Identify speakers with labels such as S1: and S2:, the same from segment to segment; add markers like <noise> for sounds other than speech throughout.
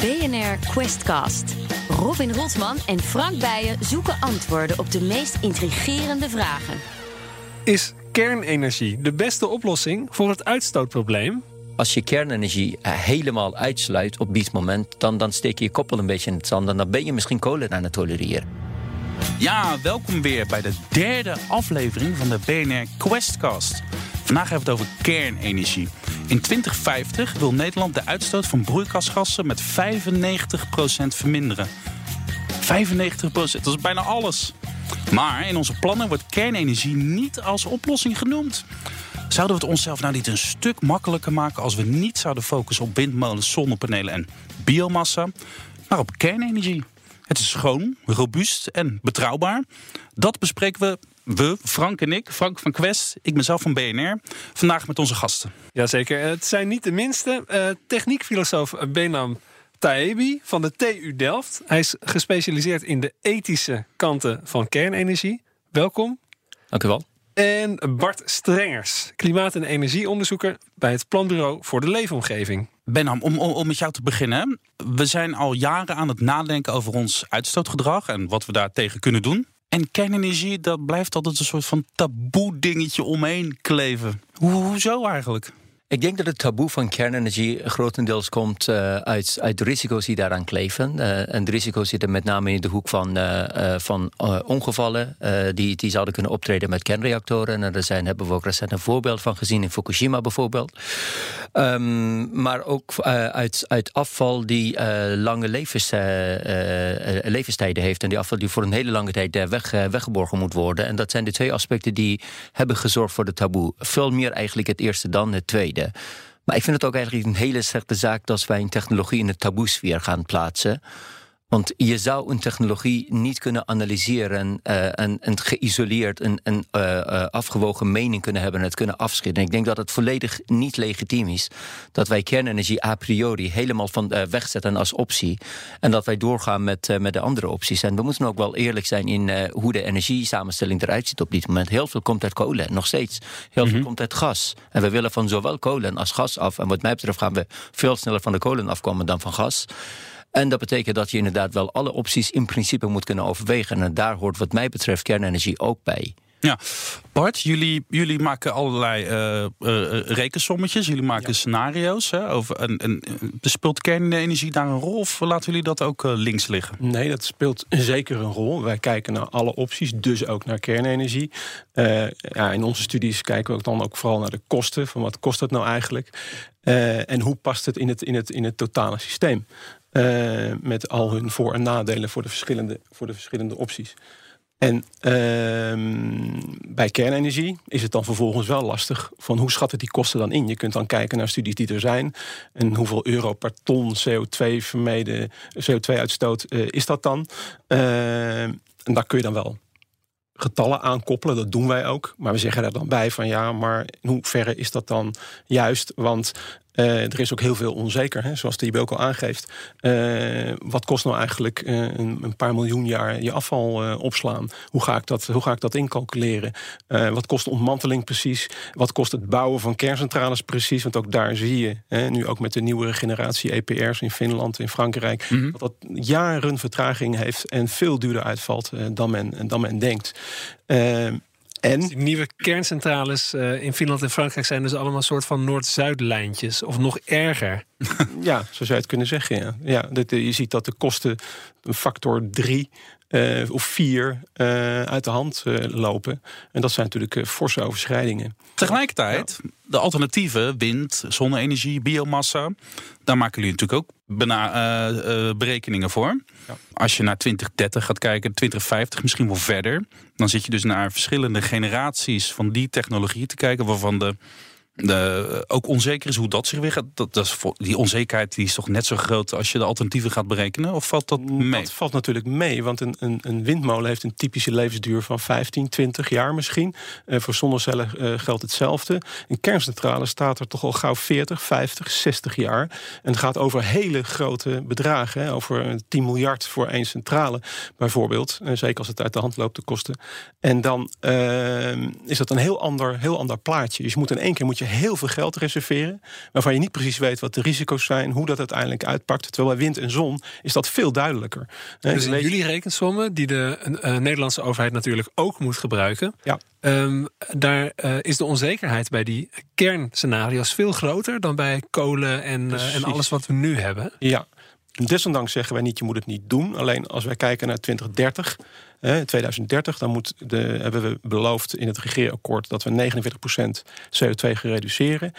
S1: BNR Questcast. Robin Rotman en Frank Bijen zoeken antwoorden op de meest intrigerende vragen.
S2: Is kernenergie de beste oplossing voor het uitstootprobleem?
S3: Als je kernenergie eh, helemaal uitsluit op dit moment, dan, dan steek je je koppel een beetje in het zand en dan ben je misschien kolen aan het tolereren.
S4: Ja, welkom weer bij de derde aflevering van de BNR Questcast. Vandaag hebben we het over kernenergie. In 2050 wil Nederland de uitstoot van broeikasgassen met 95% verminderen. 95%, dat is bijna alles. Maar in onze plannen wordt kernenergie niet als oplossing genoemd. Zouden we het onszelf nou niet een stuk makkelijker maken als we niet zouden focussen op windmolens, zonnepanelen en biomassa, maar op kernenergie? Het is schoon, robuust en betrouwbaar. Dat bespreken we we, Frank en ik, Frank van Quest, ik ben zelf van BNR, vandaag met onze gasten.
S2: Jazeker, het zijn niet de minste. Uh, techniekfilosoof Benam Taebi van de TU Delft. Hij is gespecialiseerd in de ethische kanten van kernenergie. Welkom.
S3: Dank u wel.
S2: En Bart Strengers, klimaat- en energieonderzoeker bij het Planbureau voor de Leefomgeving.
S4: Benham, om, om, om met jou te beginnen. We zijn al jaren aan het nadenken over ons uitstootgedrag en wat we daartegen kunnen doen. En kernenergie, dat blijft altijd een soort van taboe dingetje omheen kleven. hoezo eigenlijk?
S3: Ik denk dat het taboe van kernenergie grotendeels komt uh, uit, uit de risico's die daaraan kleven. Uh, en de risico's zitten met name in de hoek van, uh, van ongevallen die, die zouden kunnen optreden met kernreactoren. En daar zijn, hebben we ook recent een voorbeeld van gezien in Fukushima bijvoorbeeld. Um, maar ook uit, uit afval die lange levens, levenstijden heeft. En die afval die voor een hele lange tijd weg, weggeborgen moet worden. En dat zijn de twee aspecten die hebben gezorgd voor de taboe. Veel meer eigenlijk het eerste dan het tweede. Maar ik vind het ook eigenlijk een hele slechte zaak als wij een technologie in de taboesfeer gaan plaatsen. Want je zou een technologie niet kunnen analyseren uh, en, en geïsoleerd een, een uh, uh, afgewogen mening kunnen hebben en het kunnen afschieten. Ik denk dat het volledig niet legitiem is dat wij kernenergie a priori helemaal van wegzetten als optie. En dat wij doorgaan met, met de andere opties. En we moeten ook wel eerlijk zijn in hoe de energiesamenstelling eruit ziet op dit moment. Heel veel komt uit kolen, nog steeds. Heel veel mm -hmm. komt uit gas. En we willen van zowel kolen als gas af. En wat mij betreft gaan we veel sneller van de kolen afkomen dan van gas. En dat betekent dat je inderdaad wel alle opties in principe moet kunnen overwegen. En daar hoort wat mij betreft kernenergie ook bij.
S4: Ja, Bart, jullie, jullie maken allerlei uh, uh, rekensommetjes, jullie maken ja. scenario's. Hè, over, en, en, speelt kernenergie daar een rol of laten jullie dat ook uh, links liggen?
S5: Nee, dat speelt zeker een rol. Wij kijken naar alle opties, dus ook naar kernenergie. ja, in onze studies kijken we ook dan ook vooral naar de kosten. Van wat kost het nou eigenlijk? en hoe past het in het, in het, in het totale systeem? Met al hun voor- en nadelen voor de verschillende, voor de verschillende opties. En uh, bij kernenergie is het dan vervolgens wel lastig van hoe schatten die kosten dan in. Je kunt dan kijken naar studies die er zijn en hoeveel euro per ton CO2 vermeden CO2-uitstoot uh, is dat dan. Uh, en daar kun je dan wel getallen aankoppelen. Dat doen wij ook. Maar we zeggen er dan bij van ja, maar in hoeverre is dat dan juist? Want er is ook heel veel onzeker, hè, zoals de ook al aangeeft. Uh, wat kost nou eigenlijk uh, een, een, paar miljoen jaar je afval opslaan? Hoe ga ik dat, hoe ga ik dat incalculeren? wat kost de ontmanteling precies? Wat kost het bouwen van kerncentrales precies? Want ook daar zie je, hè, nu ook met de nieuwere generatie EPR's in Finland, in Frankrijk, mm -hmm. dat dat jaren vertraging heeft en veel duurder uitvalt dan, men, dan men denkt.
S2: En? Die nieuwe kerncentrales uh, in Finland en Frankrijk zijn dus allemaal een soort van Noord-Zuid-lijntjes. Of nog erger. <laughs>
S5: ja, zo zou je het kunnen zeggen. Ja. Ja, dat, je ziet dat de kosten een factor drie uh, of vier uh, uit de hand uh, lopen. En dat zijn natuurlijk forse overschrijdingen.
S4: Tegelijkertijd, ja. de alternatieven, wind, zonne-energie, biomassa, daar maken jullie natuurlijk ook berekeningen voor. Als je naar 2030 gaat kijken, 2050 misschien wel verder, dan zit je dus naar verschillende generaties van die technologie te kijken, waarvan de de, ook onzeker is hoe dat zich weer gaat. Dat, dat is die onzekerheid die is toch net zo groot als je de alternatieven gaat berekenen? Of valt dat mee?
S5: Dat valt natuurlijk mee, want een, een, een windmolen heeft een typische levensduur van 15, 20 jaar misschien. Uh, voor zonnecellen uh, geldt hetzelfde. Een kerncentrale staat er toch al gauw 40, 50, 60 jaar. En het gaat over hele grote bedragen. Hè, over 10 miljard voor één centrale bijvoorbeeld. Uh, zeker als het uit de hand loopt, de kosten. En dan is dat een heel ander, heel ander plaatje. Dus je moet in één keer moet je je heel veel geld reserveren, waarvan je niet precies weet wat de risico's zijn, hoe dat uiteindelijk uitpakt. Terwijl bij wind en zon is dat veel duidelijker.
S2: Dus in jullie rekensommen, die de uh, Nederlandse overheid natuurlijk ook moet gebruiken,
S5: ja.
S2: Um, daar uh, is de onzekerheid bij die kernscenario's veel groter dan bij kolen en, uh, en alles wat we nu hebben.
S5: Ja, desondanks zeggen wij niet, je moet het niet doen. Alleen als wij kijken naar 2030, eh, 2030, dan moet de, hebben we beloofd in het regeerakkoord dat we 49% CO2 gaan reduceren.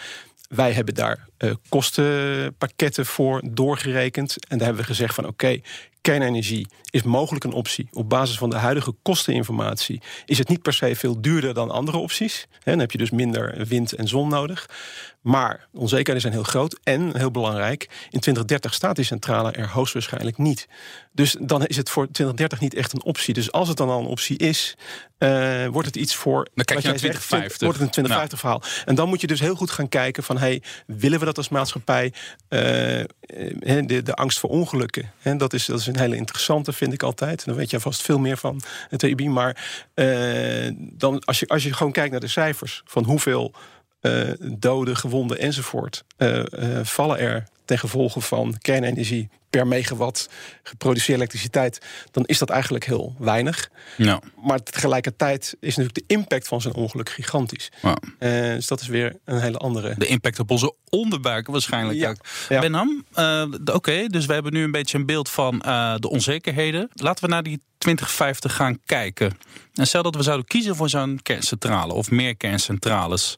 S5: Wij hebben daar uh, kostenpakketten voor doorgerekend. En daar hebben we gezegd van oké, kernenergie is mogelijk een optie. Op basis van de huidige kosteninformatie is het niet per se veel duurder dan andere opties. dan heb je dus minder wind en zon nodig. Maar de onzekerheden zijn heel groot en heel belangrijk. In 2030 staat die centrale er hoogstwaarschijnlijk niet. Dus dan is het voor 2030 niet echt een optie. Dus als het dan al een optie is, uh, wordt het iets voor.
S4: Dan kijk je naar 2050.
S5: Zegt, wordt het een 2050 verhaal. En dan moet je dus heel goed gaan kijken van hey, willen we dat als maatschappij? Uh, de, de angst voor ongelukken. En dat is, dat is een hele interessante, vind ik altijd. Dan weet je vast veel meer van het TIB. Maar uh, dan, als, je, als je gewoon kijkt naar de cijfers van hoeveel uh, doden, gewonden enzovoort uh, vallen er ten gevolge van kernenergie per megawatt geproduceerde elektriciteit, dan is dat eigenlijk heel weinig.
S4: Ja.
S5: Maar tegelijkertijd is natuurlijk de impact van zo'n ongeluk gigantisch.
S4: Ja.
S5: dus dat is weer een hele andere.
S4: De impact op onze onderbuiken waarschijnlijk
S5: Ja.
S4: Benham, uh, oké, dus we hebben nu een beetje een beeld van uh, de onzekerheden. Laten we naar die 2050 gaan kijken. En stel dat we zouden kiezen voor zo'n kerncentrale of meer kerncentrales.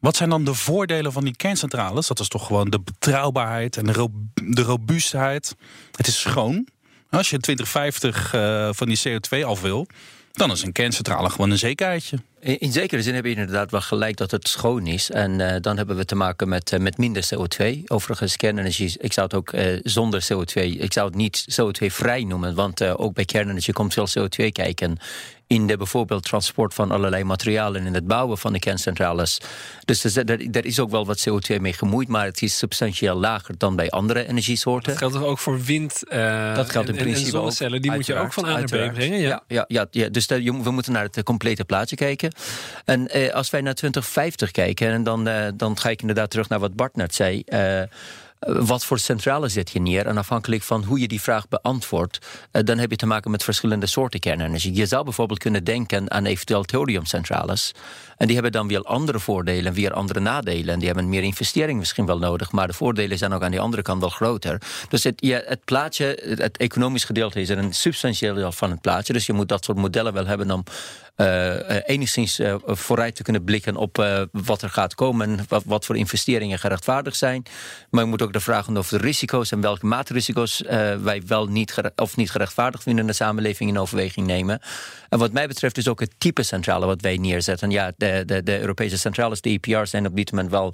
S4: Wat zijn dan de voordelen van die kerncentrales? Dat is toch gewoon de betrouwbaarheid en de, ro de robuustheid. Het is schoon. Als je 2050 uh, van die CO2 af wil, dan is een kerncentrale gewoon een zekerheidje.
S3: In zekere zin heb je inderdaad wel gelijk dat het schoon is. En uh, dan hebben we te maken met, uh, met minder CO2. Overigens, kernenergie, ik zou het ook zonder CO2, ik zou het niet CO2-vrij noemen. Want ook bij kernenergie komt veel CO2 kijken. In de bijvoorbeeld transport van allerlei materialen in het bouwen van de kerncentrales. Dus er, er is ook wel wat CO2 mee gemoeid, maar het is substantieel lager dan bij andere energiesoorten.
S2: Dat geldt toch ook voor wind uh,
S3: dat geldt in
S2: en,
S3: principe
S2: en zonnecellen, die moet je ook van A naar B brengen. Ja,
S3: ja, ja, dus we moeten naar het complete plaatje kijken. En uh, als wij naar 2050 kijken, en dan, uh, dan ga ik inderdaad terug naar wat Bart net zei. Wat voor centrale zet je neer? En afhankelijk van hoe je die vraag beantwoordt, uh, dan heb je te maken met verschillende soorten kernenergie. Je zou bijvoorbeeld kunnen denken aan eventueel thoriumcentrales. En die hebben dan weer andere voordelen en weer andere nadelen. En die hebben meer investering misschien wel nodig. Maar de voordelen zijn ook aan die andere kant wel groter. Dus het, het plaatje, het economisch gedeelte is er een substantieel deel van het plaatje. Dus je moet dat soort modellen wel hebben om enigszins uh, vooruit te kunnen blikken op wat er gaat komen en wat, wat, voor investeringen gerechtvaardigd zijn. Maar je moet ook de vragen over de risico's en welke maatrisico's wij wel niet of niet gerechtvaardigd vinden in de samenleving in overweging nemen. En wat mij betreft is ook het type centrale wat wij neerzetten. Ja, de, de, de Europese centrales, de EPR's zijn op dit moment wel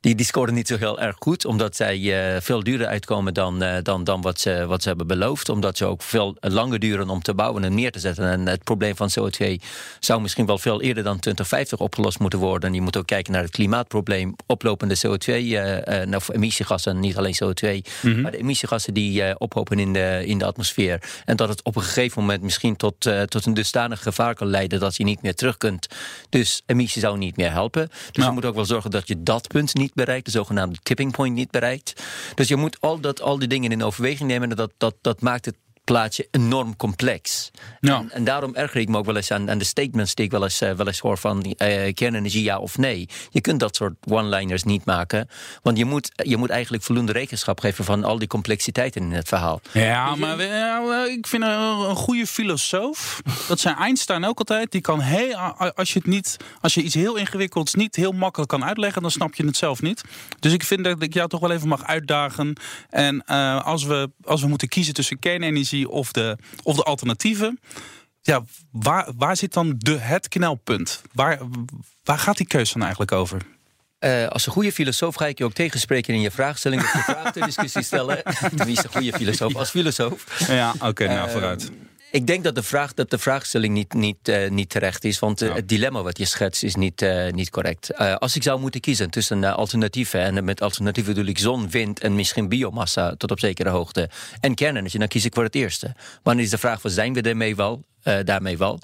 S3: die, scoren niet zo heel erg goed, omdat zij veel duurder uitkomen dan, dan, dan wat, ze, wat ze hebben beloofd. Omdat ze ook veel langer duren om te bouwen en neer te zetten. En het probleem van CO2 zou misschien wel veel eerder dan 2050 opgelost moeten worden. Je moet ook kijken naar het klimaatprobleem, oplopende CO2, uh, of emissiegassen, niet alleen CO2, mm -hmm. maar de emissiegassen die ophopen in de, in de atmosfeer. En dat het op een gegeven moment misschien tot, tot een dusdanig gevaar kan leiden dat je niet meer terug kunt. Dus emissie zou niet meer helpen. Dus
S4: Nou.
S3: je moet ook wel zorgen dat je dat punt niet bereikt, de zogenaamde tipping point niet bereikt. Dus je moet al, dat, al die dingen in overweging nemen. Dat, dat, dat maakt het plaatje enorm complex.
S4: Ja.
S3: En, en, daarom erger ik me ook wel eens aan, aan de statements die ik wel eens, uh, wel eens hoor van uh, kernenergie ja of nee. Je kunt dat soort one-liners niet maken. Want je moet, je moet eigenlijk voldoende rekenschap geven van al die complexiteiten in het verhaal.
S4: Ja, maar we, ja, ik vind een, een goede filosoof. Dat zijn Einstein ook altijd. Die kan heel, als je het niet, als je iets heel ingewikkelds niet heel makkelijk kan uitleggen, dan snap je het zelf niet. Dus ik vind dat ik jou toch wel even mag uitdagen. En uh, als, we, als we moeten kiezen tussen kernenergie of de, of de alternatieven. Ja, waar, waar zit dan de, het knelpunt? Waar, waar gaat die keuze dan eigenlijk over?
S3: Uh, als een goede filosoof ga ik je ook tegenspreken in je vraagstelling. of je <laughs> vraag ter discussie stellen. <laughs> Wie is een goede filosoof? Als filosoof.
S4: Ja, oké, okay, nou uh, vooruit.
S3: Ik denk dat de, vraag, dat de vraagstelling niet, niet, uh, niet terecht is. Want uh, ja. het dilemma wat je schetst is niet, uh, niet correct. als ik zou moeten kiezen tussen alternatieven... en met alternatieven bedoel ik zon, wind en misschien biomassa... tot op zekere hoogte, en kernenergie... dan kies ik voor het eerste. Maar dan is de vraag, van, zijn we daarmee wel? daarmee wel?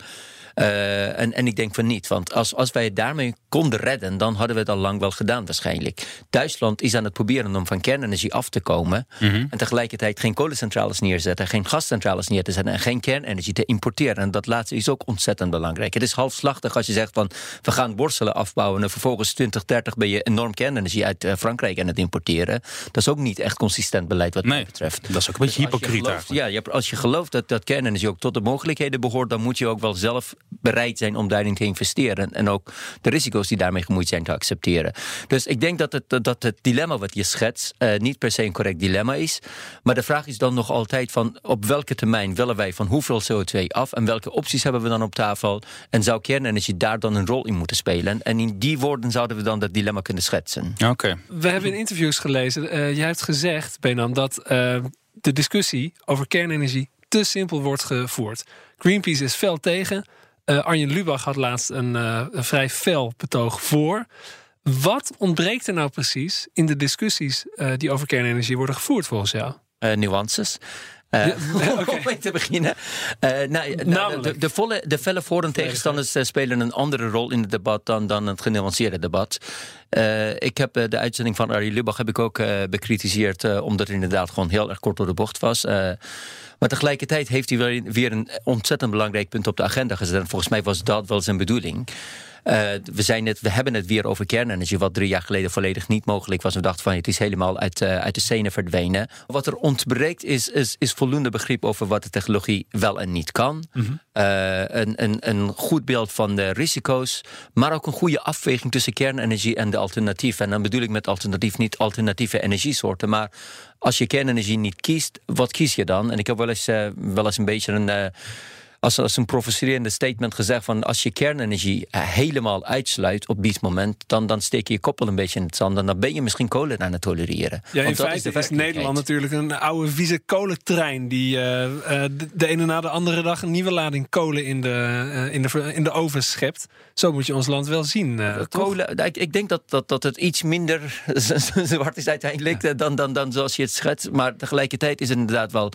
S3: Uh, en, en ik denk van niet. Want als, als wij het daarmee konden redden, dan hadden we het al lang wel gedaan waarschijnlijk. Duitsland is aan het proberen om van kernenergie af te komen. En tegelijkertijd geen kolencentrales neerzetten, geen gascentrales neer te zetten en geen kernenergie te importeren. En dat laatste is ook ontzettend belangrijk. Het is halfslachtig als je zegt van we gaan worstelen afbouwen en vervolgens 2030 ben je enorm kernenergie uit uh, Frankrijk aan het importeren. Dat is ook niet echt consistent beleid wat
S4: nee,
S3: dat betreft.
S4: Dat is ook een beetje
S3: Dus
S4: hypocriet
S3: gelooft- Ja, als je gelooft dat, dat kernenergie ook tot de mogelijkheden behoort, dan moet je ook wel zelf bereid zijn om daarin te investeren. En ook de risico's die daarmee gemoeid zijn te accepteren. Dus ik denk dat het, dat het dilemma wat je schetst eh, niet per se een correct dilemma is. Maar de vraag is dan nog altijd van op welke termijn willen wij van hoeveel CO2 af en welke opties hebben we dan op tafel? En zou kernenergie daar dan een rol in moeten spelen? En in die woorden zouden we dan dat dilemma kunnen schetsen.
S4: Oké.
S2: We hebben in interviews gelezen, eh jij hebt gezegd, Benam, dat eh, de discussie over kernenergie te simpel wordt gevoerd. Greenpeace is fel tegen. Eh, Arjen Lubach had laatst een, eh, een vrij fel betoog voor. Wat ontbreekt er nou precies in de discussies eh, die over kernenergie worden gevoerd volgens jou?
S3: nuances. <laughs> <laughs> Om mee te beginnen. Nou, nou, de, de, volle, de felle voor- en tegenstanders spelen een andere rol in het debat dan, dan het genuanceerde debat. Ik heb de uitzending van Arie Lubach heb ik ook bekritiseerd, omdat het inderdaad gewoon heel erg kort door de bocht was. Maar tegelijkertijd heeft hij weer een ontzettend belangrijk punt op de agenda gezet. En volgens mij was dat wel zijn bedoeling. Eh, we, zijn het, we hebben het weer over kernenergie, wat drie jaar geleden volledig niet mogelijk was. We dachten van het is helemaal uit, eh, uit de scène verdwenen. Wat er ontbreekt is, is, is voldoende begrip over wat de technologie wel en niet kan. Eh, een, een, een goed beeld van de risico's, maar ook een goede afweging tussen kernenergie en de alternatieven. En dan bedoel ik met alternatief niet alternatieve energiesoorten, maar als je kernenergie niet kiest, wat kies je dan? En ik heb wel eens, wel eens een beetje een. Als, als een provocerende statement gezegd van als je kernenergie eh, helemaal uitsluit op dit moment, dan, dan steek je je koppel een beetje in het zand en dan ben je misschien kolen aan het tolereren.
S2: Ja, in feite is. Nederland natuurlijk een oude vieze kolentrein die eh, eh, de, de ene na de andere dag een nieuwe lading kolen in de, in de, in de oven schept. Zo moet je ons land wel zien.
S3: Kolen, nou, ik, ik denk dat, dat, dat het iets minder <laughs> zwart is uiteindelijk dan, dan, dan zoals je het schetst. Maar tegelijkertijd is het inderdaad wel.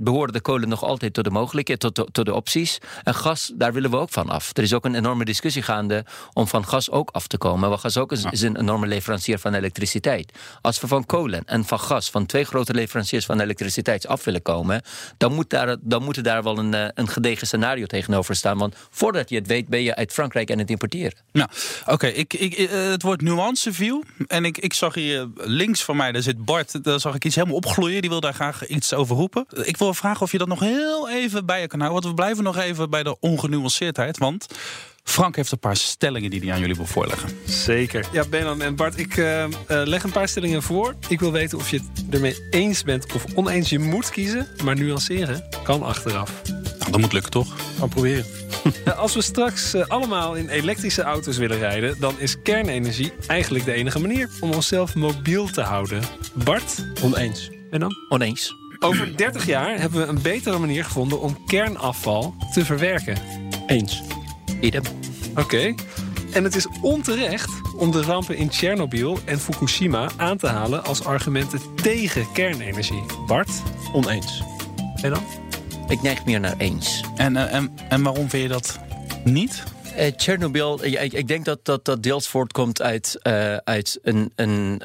S3: Behoren de kolen nog altijd tot de mogelijkheden, tot, tot, tot de opties. En gas, daar willen we ook van af. Er is ook een enorme discussie gaande om van gas ook af te komen. Want gas ook is, is een enorme leverancier van elektriciteit. Als we van kolen en van gas, van twee grote leveranciers van elektriciteit af willen komen, dan moet daar, dan moet er daar wel een, eh, een gedegen scenario tegenover staan. Want voordat je het weet, ben je uit Frankrijk aan het importeren.
S4: Nou, oké, ik, ik, eh, het woord nuance viel. En ik, ik zag hier eh, links van mij, daar zit Bart. Daar zag ik iets helemaal opgloeien. Die wil daar graag iets over roepen. Ik wil vragen of je dat nog heel even bij je kan houden. Want we blijven nog even bij de ongenuanceerdheid. Want Frank heeft een paar stellingen die hij aan jullie wil voorleggen.
S2: Zeker. Ja, Benan en Bart, ik eh, eh, leg een paar stellingen voor. Ik wil weten of je het ermee eens bent of oneens. Je moet kiezen, maar nuanceren kan achteraf.
S4: Nou, dat moet lukken, toch?
S5: Gaan proberen. <laughs>
S2: Als we straks eh, allemaal in elektrische auto's willen rijden, dan is kernenergie eigenlijk de enige manier om onszelf mobiel te houden. Bart,
S5: Oneens.
S2: en dan?
S3: Oneens.
S2: Over 30 jaar hebben we een betere manier gevonden om kernafval te verwerken.
S5: Eens.
S3: Idem.
S2: Oké. En het is onterecht om de rampen in Tsjernobyl en Fukushima aan te halen als argumenten tegen kernenergie. Bart,
S5: Oneens.
S2: en dan?
S3: Ik neig meer naar eens.
S4: En, eh, en, en waarom vind je dat niet?
S3: Eh, Chernobyl, eh, ik, ik denk dat, dat dat deels voortkomt uit, eh, uit een, een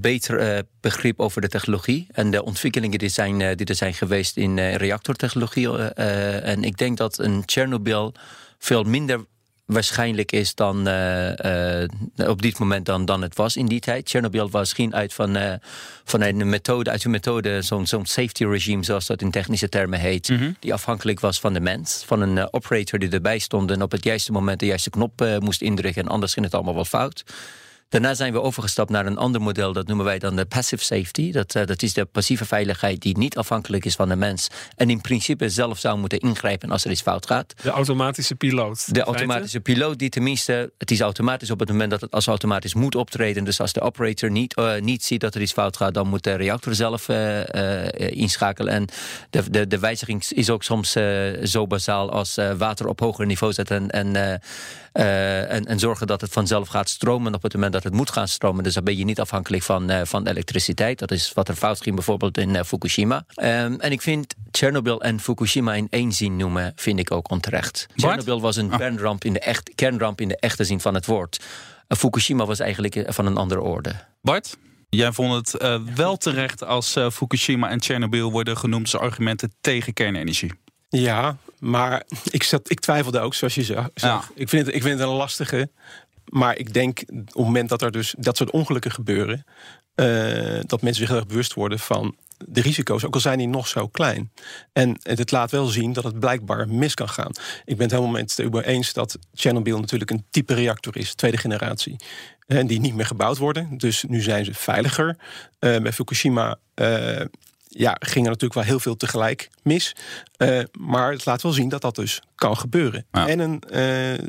S3: beter begrip over de technologie en de ontwikkelingen die, zijn, die er zijn geweest in reactortechnologie. en ik denk dat een Chernobyl veel minder waarschijnlijk is dan eh, eh, op dit moment dan, dan het was in die tijd. Chernobyl was geen uit van, eh, van een methode, uit een methode, zo'n zo'n safety regime, zoals dat in technische termen heet, die afhankelijk was van de mens, van een operator die erbij stond en op het juiste moment de juiste knop moest indrukken en anders ging het allemaal wel fout. Daarna zijn we overgestapt naar een ander model, dat noemen wij dan de passive safety. Dat, eh, dat is de passieve veiligheid die niet afhankelijk is van de mens en in principe zelf zou moeten ingrijpen als er iets fout gaat.
S2: De automatische piloot.
S3: De automatische piloot die tenminste, het is automatisch op het moment dat het als automatisch moet optreden. Dus als de operator niet, eh, niet ziet dat er iets fout gaat, dan moet de reactor zelf eh, inschakelen. En de, de, de wijziging is ook soms zo bazaal als water op hoger niveau zetten en, eh, en, en zorgen dat het vanzelf gaat stromen op het moment dat dat het moet gaan stromen. Dus dan ben je niet afhankelijk van, uh, van elektriciteit. Dat is wat er fout ging bijvoorbeeld in uh, Fukushima. Um, en ik vind Chernobyl en Fukushima in één zin noemen, vind ik ook onterecht. Chernobyl was een kernramp in, de echt, kernramp in de echte zin van het woord. Fukushima was eigenlijk van een andere orde.
S4: Bart? Jij vond het uh, wel terecht als uh, Fukushima en Chernobyl worden genoemd als argumenten tegen kernenergie.
S5: Ja, maar ik, zat, ik twijfelde ook, zoals je zag. Ja. Ik, vind het, ik vind het een lastige. Maar ik denk op het moment dat er dus dat soort ongelukken gebeuren, uh, dat mensen zich heel erg bewust worden van de risico's, ook al zijn die nog zo klein. En het laat wel zien dat het blijkbaar mis kan gaan. Ik ben het helemaal met het eens dat Chernobyl natuurlijk een type reactor is, tweede generatie. En die niet meer gebouwd worden. Dus nu zijn ze veiliger. Uh, bij Fukushima uh, ja, ging er natuurlijk wel heel veel tegelijk mis. Uh, maar het laat wel zien dat dat dus kan gebeuren. Ja. En een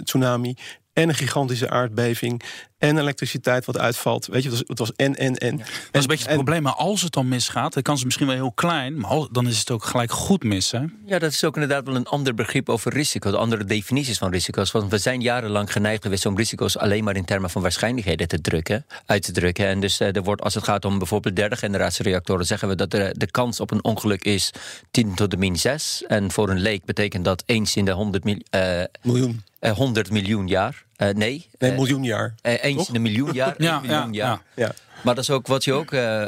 S5: tsunami en een gigantische aardbeving en elektriciteit wat uitvalt. Weet je, het was, het was en, en, en.
S4: Dat is een beetje het probleem. Maar als het dan misgaat, dan kan ze misschien wel heel klein, maar dan is het ook gelijk goed mis. Hè?
S3: Ja, dat is ook inderdaad wel een ander begrip over risico. De andere definities van risico's. Want we zijn jarenlang geneigd geweest om risico's alleen maar in termen van waarschijnlijkheden te drukken, uit te drukken. En dus uh, er wordt, als het gaat om bijvoorbeeld derde generatie reactoren, zeggen we dat de, de kans op een ongeluk is 10 tot de min 6. En voor een leek betekent dat eens in de 100 mil, uh,
S5: miljoen.
S3: Uh, 100 miljoen jaar. Uh, nee.
S5: Nee, miljoen jaar.
S3: Uh, eens in een miljoen jaar. <laughs>
S4: ja,
S3: miljoen
S4: ja,
S3: jaar. Ja. Maar dat is ook wat je ook, uh,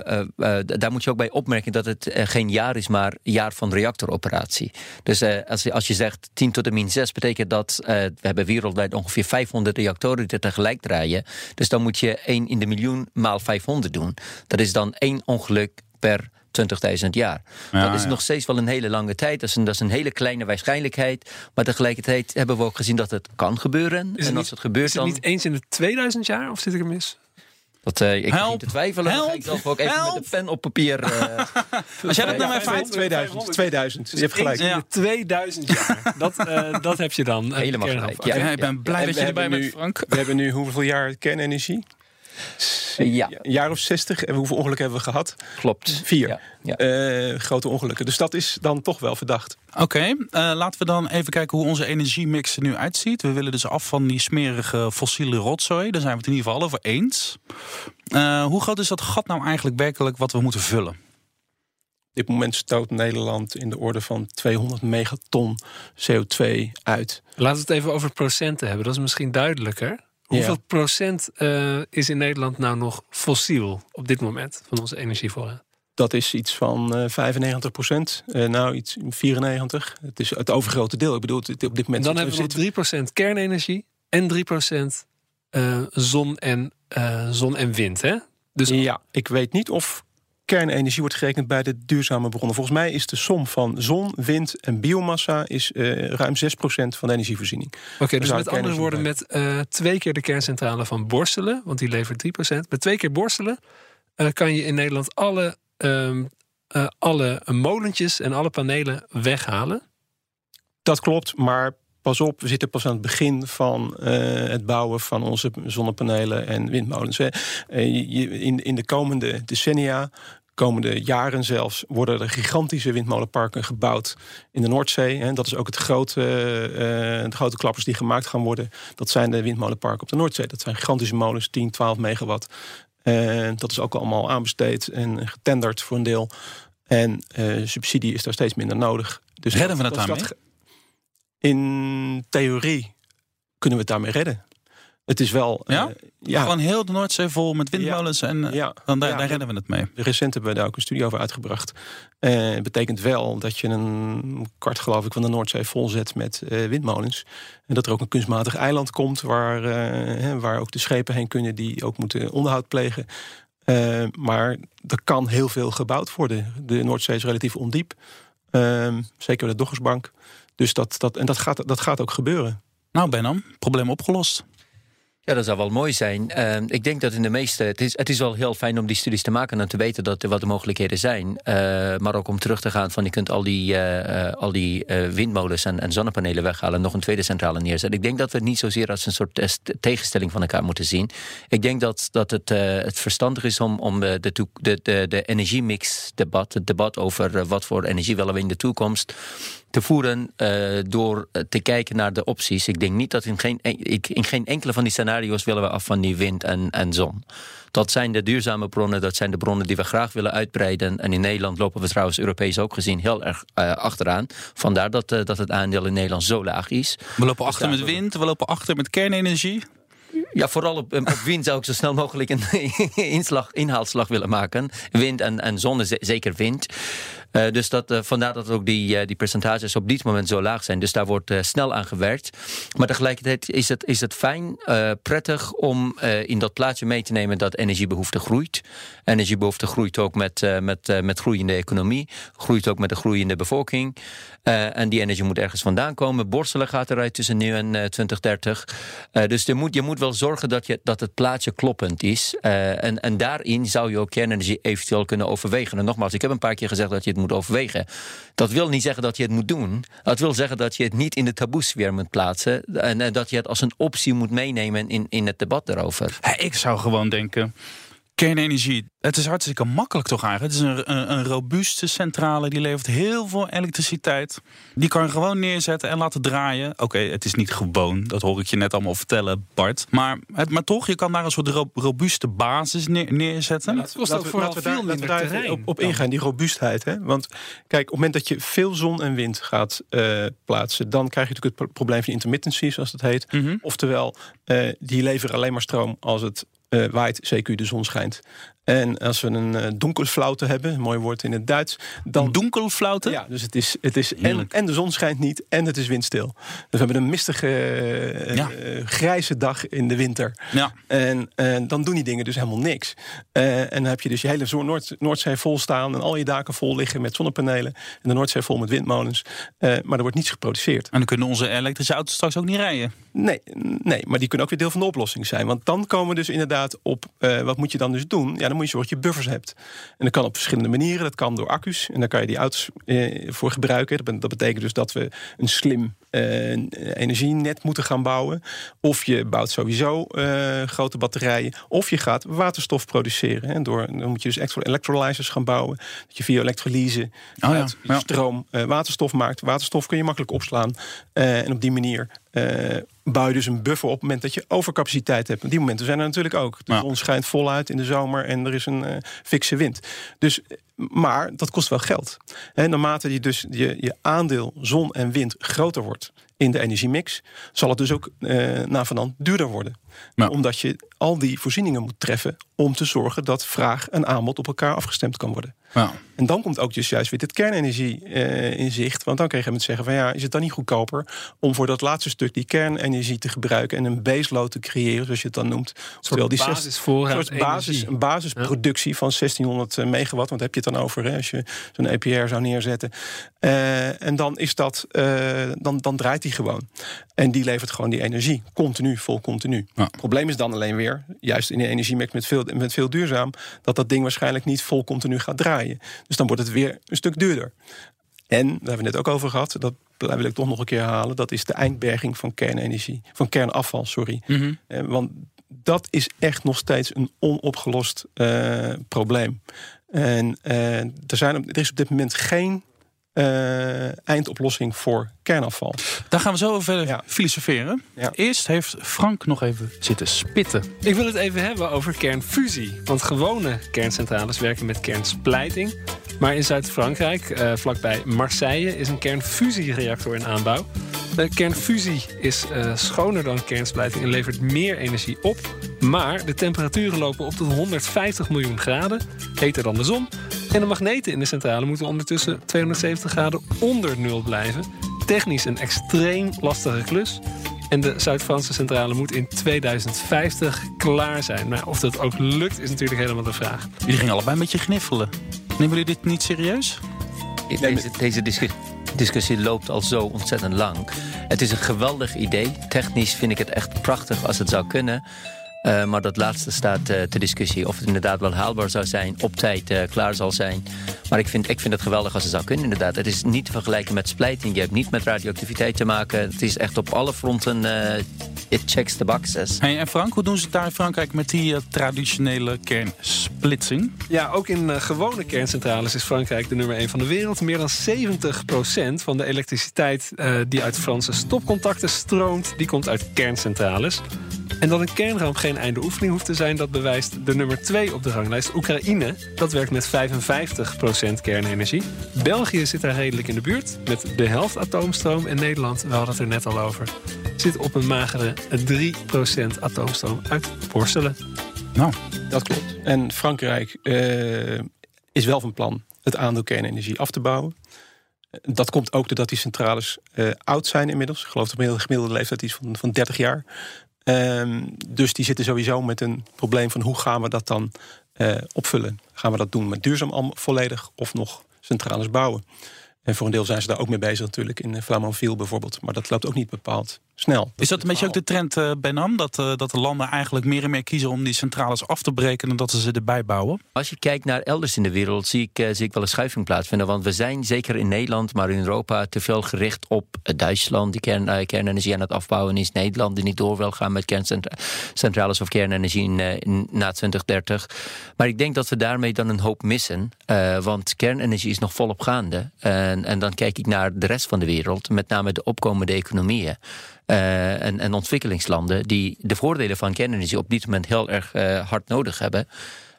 S3: daar moet je ook bij opmerken dat het geen jaar is, maar jaar van reactoroperatie. Dus als, je, als je zegt 10 tot de min 6, betekent dat we hebben wereldwijd ongeveer 500 reactoren die tegelijk draaien. Dus dan moet je 1 in de miljoen maal 500 doen. Dat is dan één ongeluk per 20.000 jaar. Ja, dat is ja. nog steeds wel een hele lange tijd. Dat is, een, dat is een hele kleine waarschijnlijkheid. Maar tegelijkertijd hebben we ook gezien dat het kan gebeuren.
S2: Is
S3: en als
S2: niet,
S3: het gebeurt
S2: is het
S3: dan...
S2: niet eens in de 2000 jaar? Of zit ik er mis?
S3: Dat, uh, ik
S4: help,
S3: niet te twijfelen.
S4: Help,
S3: ik zelf ook even
S4: help.
S3: met de pen op papier. Uh, <laughs>
S4: Als jij dat naar mij vraagt.
S5: 2000. 2000. Je hebt gelijk.
S2: In de 2000 jaar. <laughs> dat, uh, dat heb je dan.
S3: Helemaal gelijk. Ja,
S4: ja, ik ben blij
S5: En
S4: dat je erbij bent, Frank.
S5: We hebben nu hoeveel jaar kernenergie?
S3: Ja.
S5: Een jaar of 60. En hoeveel ongelukken hebben we gehad?
S3: Klopt.
S5: Vier.
S3: Ja, ja.
S5: Eh, grote ongelukken. Dus dat is dan toch wel verdacht.
S4: Oké, eh, laten we dan even kijken hoe onze energiemix er nu uitziet. We willen dus af van die smerige fossiele rotzooi. Daar zijn we het in ieder geval over eens. Eh, hoe groot is dat gat nou eigenlijk werkelijk wat we moeten vullen?
S5: Op dit moment stoot Nederland in de orde van 200 megaton CO2 uit.
S2: Laten we het even over procenten hebben. Dat is misschien duidelijker. Hoeveel procent uh, is in Nederland nou nog fossiel op dit moment van onze energievoorraad?
S5: Dat is iets van uh, 95 procent. Uh, nou, iets 94. Het is het overgrote deel. Ik bedoel, het, op dit moment
S2: Dan hebben we nog 3% kernenergie en 3% uh, zon, en, zon en wind. Hè? Dus
S5: Ja, ik weet niet of kernenergie wordt gerekend bij de duurzame bronnen. Volgens mij is de som van zon, wind en biomassa is uh, ruim 6% van de energievoorziening.
S2: Oké, okay, dus met andere woorden, met uh, twee keer de kerncentrale van Borselen, want die levert 3%. Met twee keer Borselen uh, kan je in Nederland alle, um, alle molentjes en alle panelen weghalen.
S5: Dat klopt, maar pas op, we zitten pas aan het begin van uh, het bouwen van onze zonnepanelen en windmolens. Uh, in, in de komende decennia, komende jaren zelfs, worden er gigantische windmolenparken gebouwd in de Noordzee. En dat is ook het grote, uh, de grote klappers die gemaakt gaan worden. Dat zijn de windmolenparken op de Noordzee. Dat zijn gigantische molens, 10, 12 megawatt. dat is ook allemaal aanbesteed en getenderd voor een deel. En subsidie is daar steeds minder nodig.
S4: Dus redden we het daarmee?
S5: In theorie kunnen we het daarmee redden. Het is wel.
S4: Ja?
S5: Uh, ja.
S4: Gewoon heel de Noordzee vol met windmolens ja. en uh, ja. dan daar, daar, redden we het mee.
S5: Recent hebben we daar ook een studie over uitgebracht. Uh, het betekent wel dat je een kwart, geloof ik, van de Noordzee volzet met windmolens. En dat er ook een kunstmatig eiland komt waar, hè, waar ook de schepen heen kunnen die ook moeten onderhoud plegen. maar er kan heel veel gebouwd worden. De Noordzee is relatief ondiep. zeker de Doggersbank. Dus dat, dat, en dat gaat, dat gaat ook gebeuren.
S4: Nou, Benham, probleem opgelost.
S3: Ja, dat zou wel mooi zijn. Uh, ik denk dat in de meeste. Het is, het is wel heel fijn om die studies te maken en te weten dat, wat de mogelijkheden zijn. Uh, maar ook om terug te gaan van je kunt al die, uh, al die windmolens en, en, zonnepanelen weghalen en nog een tweede centrale neerzetten. Ik denk dat we het niet zozeer als een soort tegenstelling van elkaar moeten zien. Ik denk dat, dat het, het verstandig is om, om de, de, de, de energiemix debat, het debat over wat voor energie willen we in de toekomst te voeren uh, door te kijken naar de opties. Ik denk niet dat in geen, in geen enkele van die scenario's scenario's willen we af van die wind en, en zon. Dat zijn de duurzame bronnen, dat zijn de bronnen die we graag willen uitbreiden. En in Nederland lopen we trouwens Europees ook gezien heel erg uh, achteraan. Vandaar dat, uh, dat het aandeel in Nederland zo laag is.
S4: We lopen achter met wind, we lopen achter met kernenergie.
S3: Ja, vooral op, op, wind zou ik zo snel mogelijk een <laughs> inslag, inhaalslag willen maken. Wind en, en zon, zeker wind. Uh, dus dat, uh, vandaar dat ook die, uh, die percentages op dit moment zo laag zijn. Dus daar wordt snel aan gewerkt. Maar tegelijkertijd is het, is het fijn, prettig om in dat plaatje mee te nemen dat energiebehoefte groeit. Energiebehoefte groeit ook met, met, met groeiende economie, groeit ook met de groeiende bevolking. en die energie moet ergens vandaan komen. Borstelen gaat eruit tussen nu en 2030. dus je moet, je moet wel zorgen dat, je, dat het plaatje kloppend is. en, en daarin zou je ook kernenergie eventueel kunnen overwegen. En nogmaals, ik heb een paar keer gezegd dat je het overwegen. Dat wil niet zeggen dat je het moet doen. Dat wil zeggen dat je het niet in de taboesfeer moet plaatsen. En dat je het als een optie moet meenemen in, in het debat daarover.
S4: Ik zou gewoon denken kernenergie, het is hartstikke makkelijk toch eigenlijk. Het is een, een, een, robuuste centrale, die levert heel veel elektriciteit. Die kan je gewoon neerzetten en laten draaien. Oké, het is niet gewoon, dat hoor ik je net allemaal vertellen, Bart. Maar, het, maar toch, je kan daar een soort robuuste basis neer, neerzetten.
S5: Het kost ook vooral veel minder daar op, op ingaan, die robuustheid. Hè? Want kijk, op het moment dat je veel zon en wind gaat uh, plaatsen... dan krijg je natuurlijk het probleem van intermittency, zoals dat heet. Mm -hmm. Oftewel, uh, die leveren alleen maar stroom als het uh, waait, CQ de zon schijnt. En als we een uh, donkerflaute hebben, een mooi woord in het Duits. Dan,
S4: donkerflaute?
S5: Ja, dus het is, het is en, en, de zon schijnt niet en het is windstil. Dus we hebben een mistige, uh, ja. uh, grijze dag in de winter.
S4: Ja.
S5: En dan doen die dingen dus helemaal niks. en dan heb je dus je hele Noord, Noordzee vol staan en al je daken vol liggen met zonnepanelen. En de Noordzee vol met windmolens. maar er wordt niets geproduceerd.
S4: En dan kunnen onze elektrische auto's straks ook niet rijden?
S5: Nee, nee, maar die kunnen ook weer deel van de oplossing zijn. Want dan komen we dus inderdaad op, wat moet je dan dus doen? Ja, dan moet je zorgen dat je buffers hebt. En dat kan op verschillende manieren. Dat kan door accu's. En daar kan je die auto's eh, voor gebruiken. Dat, betekent dus dat we een slim uh, energienet moeten gaan bouwen. Of je bouwt sowieso grote batterijen. Of je gaat waterstof produceren. En door, dan moet je dus extra electrolyzers gaan bouwen. Dat je via elektrolyse
S4: oh ja,
S5: stroom waterstof maakt. Waterstof kun je makkelijk opslaan. en op die manier bouw je dus een buffer op het moment dat je overcapaciteit hebt. En die momenten zijn er natuurlijk ook. De zon schijnt voluit in de zomer en er is een uh, fikse wind. Dus, maar dat kost wel geld. En naarmate je dus je, je aandeel zon en wind groter wordt in de energiemix, zal het dus ook uh, na vanand duurder worden.
S4: Nou.
S5: Omdat je al die voorzieningen moet treffen om te zorgen dat vraag en aanbod op elkaar afgestemd kan worden.
S4: Ja.
S5: En dan komt ook dus juist weer dit kernenergie uh, in zicht. Want dan kun je met zeggen van ja, is het dan niet goedkoper om voor dat laatste stuk die kernenergie te gebruiken en een baseload te creëren, zoals je het dan noemt.
S2: Oftewel die basisvoorraad
S5: een basis, een basisproductie van 1600 megawatt. Want heb je het dan over hè, als je zo'n EPR zou neerzetten. Uh, en dan is dat, uh, dan, dan draait die gewoon. En die levert gewoon die energie continu, vol continu.
S4: Ja.
S5: Het probleem is dan alleen weer, juist in de energiemix met veel, met veel duurzaam, dat dat ding waarschijnlijk niet vol continu gaat draaien. Dus dan wordt het weer een stuk duurder. En, daar hebben we net ook over gehad, dat wil ik toch nog een keer herhalen, dat is de eindberging van kernenergie, van kernafval, sorry.
S4: Mm -hmm.
S5: eh, want dat is echt nog steeds een onopgelost uh, probleem. En uh, er, zijn, er is op dit moment geen eindoplossing voor kernafval.
S4: Daar gaan we zo verder ja. filosoferen.
S5: Ja.
S4: Eerst heeft Frank nog even zitten spitten.
S2: Ik wil het even hebben over kernfusie. Want gewone kerncentrales werken met kernsplijting. Maar in Zuid-Frankrijk, uh, vlakbij Marseille, is een kernfusiereactor in aanbouw. De kernfusie is uh, schoner dan kernsplijting en levert meer energie op. Maar de temperaturen lopen op tot 150 miljoen graden, heter dan de zon. En de magneten in de centrale moeten ondertussen 270 graden onder nul blijven. Technisch een extreem lastige klus. En de Zuid-Franse centrale moet in 2050 klaar zijn. Maar of dat ook lukt, is natuurlijk helemaal de vraag.
S4: Jullie gingen allebei een beetje gniffelen. Nemen jullie dit niet serieus?
S3: Deze, deze discussie discussie loopt al zo ontzettend lang. Het is een geweldig idee. Technisch vind ik het echt prachtig als het zou kunnen. Uh, maar dat laatste staat uh, ter discussie. Of het inderdaad wel haalbaar zou zijn, op tijd uh, klaar zal zijn. Maar ik vind, ik vind het geweldig als het zou kunnen, inderdaad. Het is niet te vergelijken met splijting. Je hebt niet met radioactiviteit te maken. Het is echt op alle fronten. it checks the boxes.
S4: Hey, en Frank, hoe doen ze het daar in Frankrijk met die traditionele kernsplitsing?
S2: Ja, ook in gewone kerncentrales is Frankrijk de nummer 1 van de wereld. Meer dan 70% van de elektriciteit die uit Franse stopcontacten stroomt, die komt uit kerncentrales. En dat een kernramp geen einde oefening hoeft te zijn, dat bewijst de nummer 2 op de ranglijst. Oekraïne, dat werkt met 55% kernenergie. België zit daar redelijk in de buurt, met de helft atoomstroom. En Nederland, we hadden het er net al over, zit op een magere 3% atoomstroom uit Borselen.
S5: Nou, dat klopt. En Frankrijk uh, is wel van plan het aandeel kernenergie af te bouwen. Dat komt ook doordat die centrales uh, oud zijn inmiddels. Ik geloof dat de gemiddelde leeftijd is van, van 30 jaar. Um, dus die zitten sowieso met een probleem van hoe gaan we dat dan uh, opvullen? Gaan we dat doen met duurzaam volledig of nog centrales bouwen? En voor een deel zijn ze daar ook mee bezig natuurlijk in Flamanville bijvoorbeeld. Maar dat loopt ook niet bepaald snel.
S4: Is dat een beetje ook de trend, uh, Benham? Dat, uh, dat de landen eigenlijk meer en meer kiezen om die centrales af te breken... dan dat ze ze erbij bouwen?
S3: Als je kijkt naar elders in de wereld, zie ik, uh, zie ik wel een schuiving plaatsvinden. Want we zijn zeker in Nederland, maar in Europa... te veel gericht op Duitsland, die kern, kernenergie aan het afbouwen is. Nederland die niet door wil gaan met kerncentrales of kernenergie in, in, na 2030. Maar ik denk dat we daarmee dan een hoop missen. want kernenergie is nog volop gaande. En, en dan kijk ik naar de rest van de wereld, met name de opkomende economieën. Uh, en, en, ontwikkelingslanden die de voordelen van kernenergie op dit moment heel erg uh, hard nodig hebben.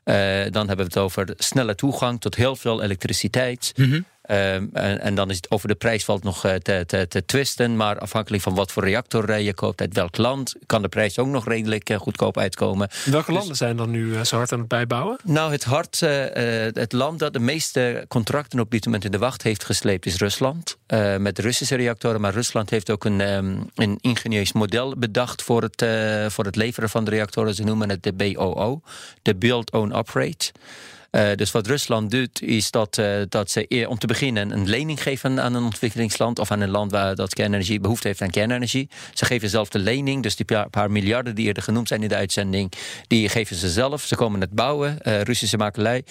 S3: Uh, dan hebben we het over snelle toegang tot heel veel elektriciteit. -hmm. Um, en, en, dan is het over de prijs valt nog te, te, te twisten. Maar afhankelijk van wat voor reactor je koopt uit welk land, kan de prijs ook nog redelijk goedkoop uitkomen.
S2: Welke dus, landen zijn dan nu zo hard aan het bijbouwen?
S3: Nou, het, hard, uh, het land dat de meeste contracten op dit moment in de wacht heeft gesleept is Rusland. Uh, met Russische reactoren. Maar Rusland heeft ook een, um, een ingenieus model bedacht voor het, uh, voor het leveren van de reactoren. Ze noemen het de BOO, de Build, Own, Operate. Uh, dus wat Rusland doet, is dat, uh, dat ze om te beginnen een lening geven aan een ontwikkelingsland of aan een land waar dat kernenergie behoefte heeft aan kernenergie. Ze geven zelf de lening, dus die paar, miljarden die eerder genoemd zijn in de uitzending, die geven ze zelf. Ze komen het bouwen, uh, Russische makelij.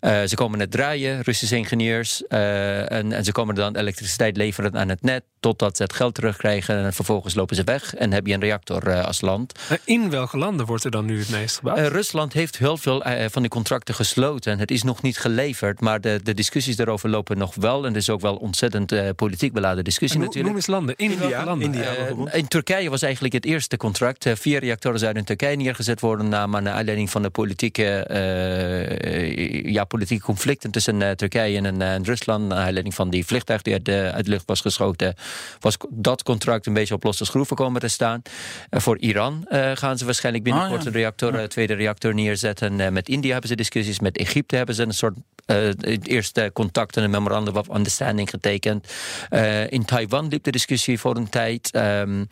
S3: ze komen het draaien, Russische ingenieurs. En, en, ze komen dan elektriciteit leveren aan het net, totdat ze het geld terugkrijgen. En vervolgens lopen ze weg en heb je een reactor als land.
S2: In welke landen wordt er dan nu het meest gebouwd?
S3: Rusland heeft heel veel van die contracten gesloten. Het is nog niet geleverd, maar de, de discussies daarover lopen nog wel. En er is ook wel ontzettend uh, politiek beladen discussie natuurlijk.
S2: Noem eens landen. India,
S3: landen? India uh, in Turkije was eigenlijk het eerste contract. Uh, vier reactoren zouden in Turkije neergezet worden... Na, maar naar aanleiding van de politieke, ja, politieke conflicten tussen Turkije en, en, Rusland... naar aanleiding van die vliegtuig die uit de, uit de lucht was geschoten... was dat contract een beetje op losse schroeven komen te staan. voor Iran gaan ze waarschijnlijk binnenkort ah, ja. een reactor, ja. tweede reactor neerzetten. met India hebben ze discussies, met Egypte hebben ze een soort uh, eerste contact en een memorandum of understanding getekend. Uh, in Taiwan liep de discussie voor een tijd. Um,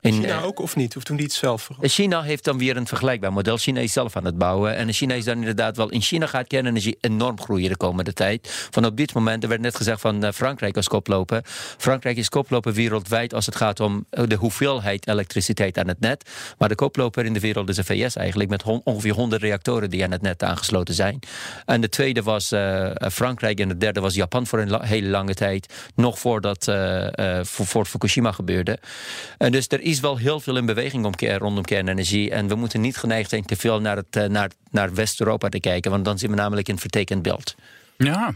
S5: in, China ook of niet? Of toen die het zelf?
S3: China heeft dan weer een vergelijkbaar model. China is zelf aan het bouwen. En China is dan inderdaad wel. In China gaat kernenergie enorm groeien de komende tijd. Van op dit moment, er werd net gezegd van uh, Frankrijk als koploper. Frankrijk is koploper wereldwijd als het gaat om de hoeveelheid elektriciteit aan het net. Maar de koploper in de wereld is de VS eigenlijk. Met ongeveer 100 reactoren die aan het net aangesloten zijn. En de tweede was uh, Frankrijk. En de derde was Japan voor een la hele lange tijd. Nog voordat uh, voor, voor Fukushima gebeurde. En dus er is is wel heel veel in beweging om, rondom kernenergie. En we moeten niet geneigd zijn te veel naar, het, eh, naar, naar West-Europa te kijken. Want dan zien we namelijk een vertekend beeld.
S4: Ja,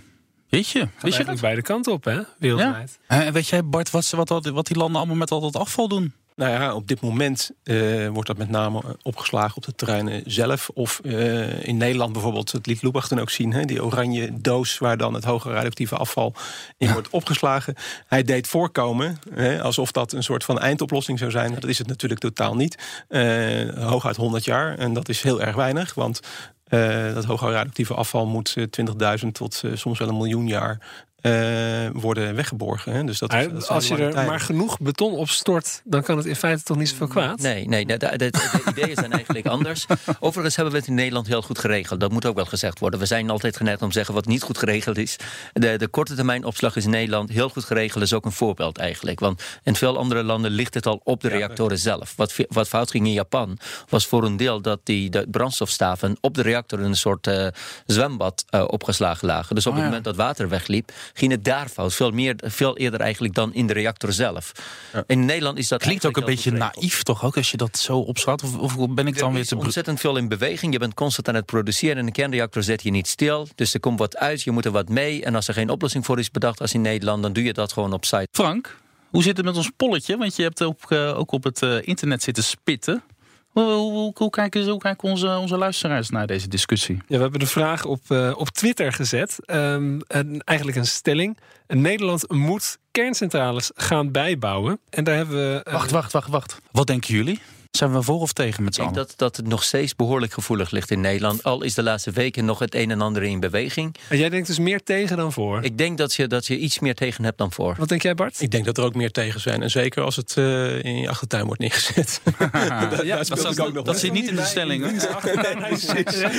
S4: Weet je? Weet je
S2: dat? beide kanten op, hè? Wereldwijd.
S4: Ja. En weet jij, Bart, wat, wat, wat die landen allemaal met al dat afval doen?
S5: Nou ja, op dit moment uh, wordt dat met name opgeslagen op de terreinen zelf. Of uh, in Nederland bijvoorbeeld, het liet Lubach dan ook zien... Hè, die oranje doos waar dan het hoge radioactieve afval in ja. wordt opgeslagen. Hij deed voorkomen hè, alsof dat een soort van eindoplossing zou zijn. Dat is het natuurlijk totaal niet. Uh, hooguit 100 jaar en dat is heel erg weinig, want... Uh, dat hoge radioactieve afval moet 20.000 tot uh, soms wel een miljoen jaar uh, worden weggeborgen. Hè? Dus dat,
S2: is, dat als je er tijden. maar genoeg beton op stort, dan kan het in feite toch niet zoveel kwaad?
S3: Nee, nee de, de, de, de ideeën zijn eigenlijk <laughs> anders. Overigens hebben we het in Nederland heel goed geregeld. Dat moet ook wel gezegd worden. We zijn altijd geneigd om te zeggen wat niet goed geregeld is. De, de korte termijn opslag is in Nederland heel goed geregeld. is ook een voorbeeld eigenlijk. Want in veel andere landen ligt het al op de ja, reactoren zelf. Wat, wat fout ging in Japan was voor een deel dat die de brandstofstaven op de reactor in een soort uh, zwembad uh, opgeslagen lagen. Dus op oh, het ja. moment dat water wegliep, ging het daar fout. Veel, meer, veel eerder eigenlijk dan in de reactor zelf. Ja. In Nederland is dat.
S4: Klinkt ook een beetje naïef, toch ook, als je dat zo opschat? Of, of ben ik dan weer te.
S3: ontzettend veel in beweging. Je bent constant aan het produceren. In een kernreactor zet je niet stil. Dus er komt wat uit, je moet er wat mee. En als er geen oplossing voor is bedacht als in Nederland, dan doe je dat gewoon op site.
S4: Frank, hoe zit het met ons polletje? Want je hebt ook, uh, ook op het uh, internet zitten spitten. Hoe, hoe, hoe, kijken, hoe kijken onze, onze luisteraars naar deze discussie?
S2: Ja, we hebben de vraag op, uh, op Twitter gezet. Um, een, eigenlijk een stelling. Nederland moet kerncentrales gaan bijbouwen. En daar hebben we.
S4: Uh, wacht, wacht, wacht, wacht. Wat denken jullie? Zijn we voor of tegen met z'n allen?
S3: Ik denk dat, dat het nog steeds behoorlijk gevoelig ligt in Nederland. Al is de laatste weken nog het een en ander in beweging.
S2: En jij denkt dus meer tegen dan voor?
S3: Ik denk dat je, dat je iets meer tegen hebt dan voor.
S2: Wat denk jij, Bart?
S5: Ik denk dat er ook meer tegen zijn. En zeker als het uh, in je achtertuin wordt neergezet.
S4: dat, <laughs> ja, dat, dat, ook nog dat zit niet in de stelling.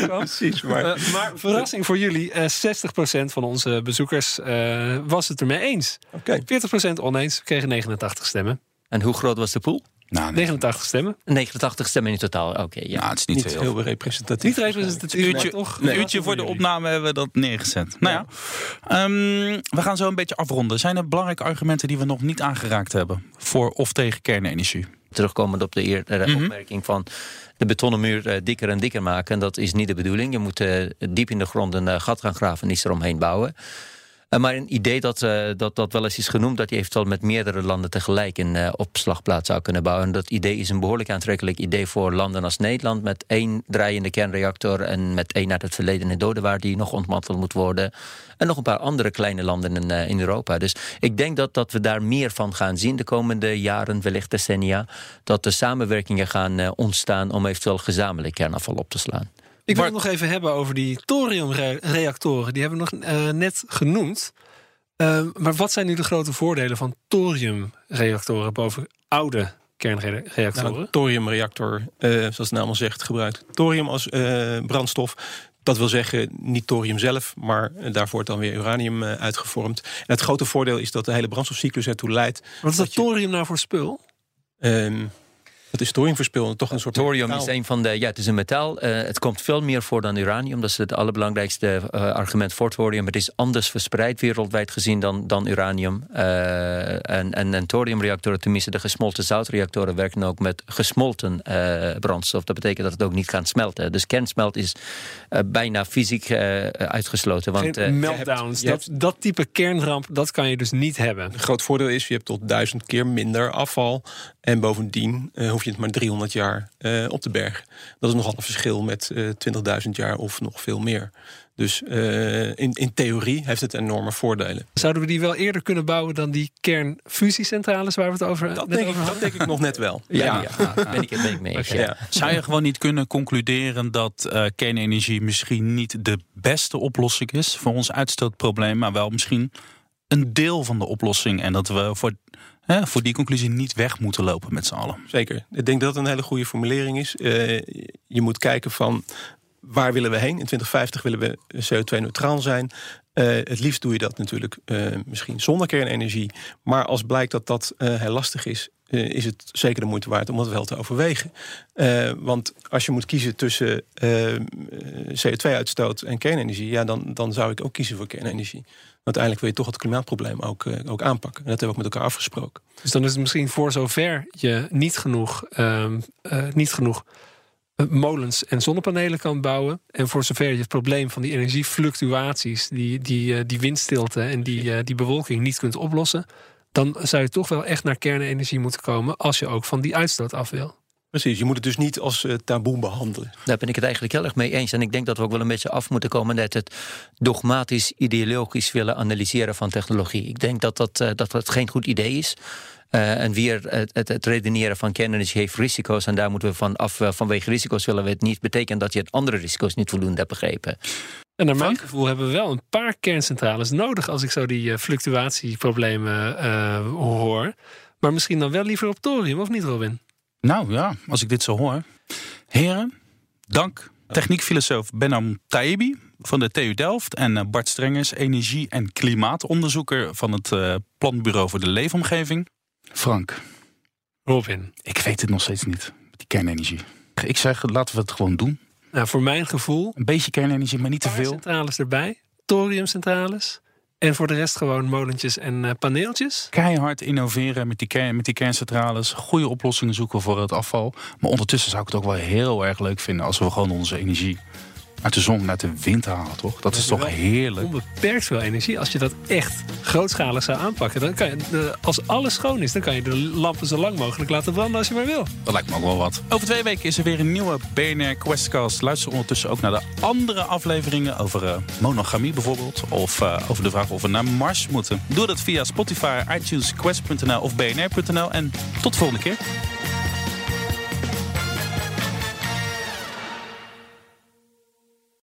S5: precies. Maar,
S2: uh, maar verrassing voor jullie. Uh, 60% van onze bezoekers uh, was het ermee eens.
S5: Okay.
S2: 40% oneens. We kregen 89 stemmen.
S3: En hoe groot was de pool?
S2: Nou, 89 stemmen.
S3: 89 stemmen in totaal, oké. Okay, ja.
S4: Nou, het is niet,
S5: niet
S4: heel,
S5: heel representatief.
S2: Niet representatief,
S4: Een uurtje, toch? Nee. uurtje voor de opname hebben we dat neergezet. Nou ja, um, we gaan zo een beetje afronden. Zijn er belangrijke argumenten die we nog niet aangeraakt hebben... voor of tegen kernenergie?
S3: Terugkomend op de eerdere mm -hmm. opmerking van de betonnen muur uh, dikker en dikker maken. Dat is niet de bedoeling. Je moet uh, diep in de grond een uh, gat gaan graven en iets eromheen bouwen. Uh, maar een idee dat, uh, dat, dat wel eens is genoemd... dat je eventueel met meerdere landen tegelijk een uh, opslagplaats zou kunnen bouwen. En dat idee is een behoorlijk aantrekkelijk idee voor landen als Nederland... met één draaiende kernreactor en met één uit het verleden in Dodewaar... die nog ontmanteld moet worden. En nog een paar andere kleine landen in, in Europa. Dus ik denk dat, dat we daar meer van gaan zien de komende jaren, wellicht decennia. Dat er samenwerkingen gaan ontstaan om eventueel gezamenlijk kernafval op te slaan.
S2: Ik wil het nog even hebben over die thoriumreactoren. Die hebben we nog uh, net genoemd. Uh, maar wat zijn nu de grote voordelen van thoriumreactoren boven oude kernreactoren?
S5: Nou, een thoriumreactor, uh, zoals de naam al zegt, gebruikt thorium als brandstof. Dat wil zeggen, niet thorium zelf, maar daarvoor wordt dan weer uranium uitgevormd. En het grote voordeel is dat de hele brandstofcyclus ertoe leidt.
S2: Wat is dat, dat thorium nou voor spul?
S5: Um, dat is thoriumverspilling, toch een soort
S3: Thorium
S5: metaal.
S3: is een van de. Ja, het is een metaal. Uh, het komt veel meer voor dan uranium. Dat is het allerbelangrijkste uh, argument voor thorium. Het is anders verspreid wereldwijd gezien dan, dan uranium. Uh, en, en, en thoriumreactoren, tenminste de gesmolten zoutreactoren, werken ook met gesmolten brandstof. Dat betekent dat het ook niet gaat smelten. Dus kernsmelt is bijna fysiek uitgesloten. Want,
S2: Geen meltdowns. Hebt, dat, dat type kernramp, dat kan je dus niet hebben.
S5: Een groot voordeel is, je hebt tot duizend keer minder afval. En bovendien hoef je het maar 300 jaar uh, op te bergen. Dat is nogal een verschil met uh, 20.000 jaar of nog veel meer. Dus uh, in, in theorie heeft het enorme voordelen.
S2: Zouden we die wel eerder kunnen bouwen dan die kernfusiecentrales waar we het over
S5: dat denk,
S2: over
S5: ik, dat denk ik nog net wel. <laughs>
S3: Ja, ja. ja. ja. Ben, ik, ben ik mee.
S4: Okay. Zou je gewoon niet kunnen concluderen dat uh, kernenergie misschien niet de beste oplossing is voor ons uitstootprobleem, maar wel misschien een deel van de oplossing en dat we voor Voor die conclusie niet weg moeten lopen met z'n allen.
S5: Zeker. Ik denk dat het een hele goede formulering is. Uh, je moet kijken van waar willen we heen? In 2050 willen we CO2-neutraal zijn. Uh, het liefst doe je dat natuurlijk uh, misschien zonder kernenergie. Maar als blijkt dat dat heel lastig is, is het zeker de moeite waard om dat wel te overwegen. want als je moet kiezen tussen CO2-uitstoot en kernenergie, ja, dan, dan zou ik ook kiezen voor kernenergie uiteindelijk wil je toch het klimaatprobleem ook, uh, ook aanpakken. En dat hebben we ook met elkaar afgesproken.
S2: Dus dan is het misschien voor zover je niet genoeg, uh, uh, niet genoeg molens en zonnepanelen kan bouwen. En voor zover je het probleem van die energiefluctuaties, die, die, die windstilte en die, die bewolking niet kunt oplossen. Dan zou je toch wel echt naar kernenergie moeten komen als je ook van die uitstoot af wil.
S5: Precies, je moet het dus niet als uh, taboe behandelen.
S3: Daar ben ik het eigenlijk heel erg mee eens. En ik denk dat we ook wel een beetje af moeten komen met het dogmatisch, ideologisch willen analyseren van technologie. Ik denk dat dat, uh, dat, dat geen goed idee is. Uh, en weer het, het, het, redeneren van kernenergie heeft risico's. En daar moeten we van af. vanwege risico's willen we het niet betekenen dat je het andere risico's niet voldoende hebt begrepen.
S2: En naar mijn gevoel hebben we wel een paar kerncentrales nodig als ik zo die fluctuatieproblemen hoor. Maar misschien dan wel liever op thorium, of niet, Robin?
S4: Nou ja, als ik dit zo hoor. Heren, dank. Techniekfilosoof Benham Taebi van de TU Delft en Bart Strengers, energie- en klimaatonderzoeker van het uh, Planbureau voor de Leefomgeving. Frank.
S2: Robin.
S4: Ik weet het nog steeds niet, die kernenergie. Ik zeg, laten we het gewoon doen.
S2: Nou, voor mijn gevoel...
S4: Een beetje kernenergie, maar niet te veel.
S2: centrales erbij. Thoriumcentrales. En voor de rest gewoon molentjes en uh, paneeltjes.
S4: Keihard innoveren met die, kern, met die kerncentrales. Goede oplossingen zoeken voor het afval. Maar ondertussen zou ik het ook wel heel erg leuk vinden als we gewoon onze energie uit de zon en uit de wind halen, toch? Dat is toch heerlijk?
S2: Onbeperkt veel energie. Als je dat echt grootschalig zou aanpakken, dan kan je, de- als alles schoon is, dan kan je de lampen zo lang mogelijk laten branden als je maar wil.
S4: Dat lijkt me ook wel wat. Over twee weken is er weer een nieuwe BNR Questcast. Luister ondertussen ook naar de andere afleveringen over eh, monogamie bijvoorbeeld. Of eh, over de vraag of we naar Mars moeten. Doe dat via Spotify, iTunes, Quest.nl of bnr.nl. En tot de volgende keer.